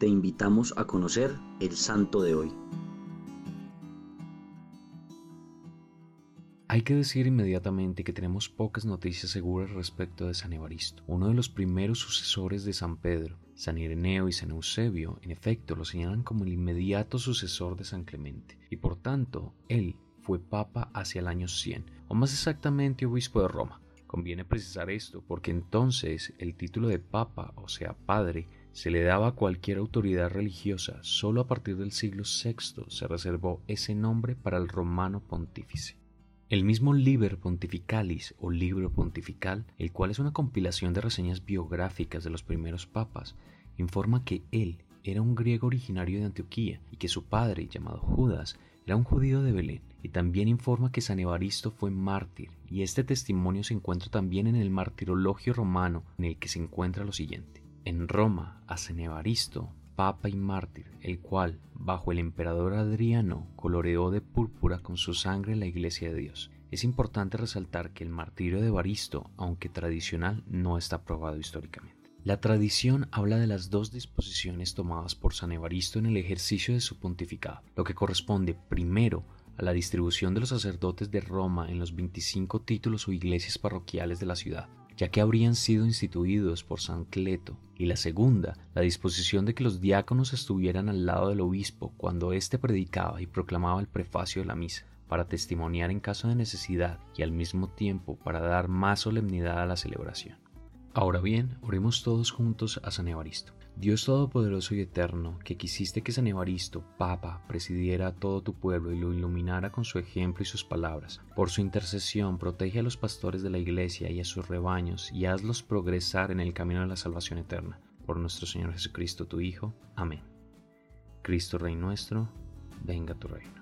te invitamos a conocer el santo de hoy. Hay que decir inmediatamente que tenemos pocas noticias seguras respecto de San Evaristo, uno de los primeros sucesores de San Pedro. San Ireneo y San Eusebio, en efecto, lo señalan como el inmediato sucesor de San Clemente, y por tanto, él fue papa hacia el año 100, o más exactamente obispo de Roma. Conviene precisar esto porque entonces el título de papa, o sea, padre, se le daba a cualquier autoridad religiosa. Solo a partir del siglo VI se reservó ese nombre para el romano pontífice. El mismo Liber Pontificalis o Libro Pontifical, el cual es una compilación de reseñas biográficas de los primeros papas, informa que él era un griego originario de Antioquía y que su padre, llamado Judas, era un judío de Belén. Y también informa que San Evaristo fue mártir, y este testimonio se encuentra también en el martirologio romano, en el que se encuentra lo siguiente. En Roma, a San Evaristo papa y mártir, el cual, bajo el emperador Adriano, coloreó de púrpura con su sangre la iglesia de Dios. Es importante resaltar que el martirio de Evaristo, aunque tradicional, no está probado históricamente. La tradición habla de las dos disposiciones tomadas por San Evaristo en el ejercicio de su pontificado, lo que corresponde primero a la distribución de los sacerdotes de Roma en los 25 títulos o iglesias parroquiales de la ciudad, ya que habrían sido instituidos por San Cleto, y la segunda, la disposición de que los diáconos estuvieran al lado del obispo cuando éste predicaba y proclamaba el prefacio de la misa, para testimoniar en caso de necesidad y al mismo tiempo para dar más solemnidad a la celebración. Ahora bien, oremos todos juntos a San Evaristo. Dios Todopoderoso y Eterno, que quisiste que San Evaristo, Papa, presidiera a todo tu pueblo y lo iluminara con su ejemplo y sus palabras. Por su intercesión, protege a los pastores de la Iglesia y a sus rebaños y hazlos progresar en el camino de la salvación eterna. Por nuestro Señor Jesucristo, tu Hijo. Amén. Cristo Rey nuestro, venga tu reino.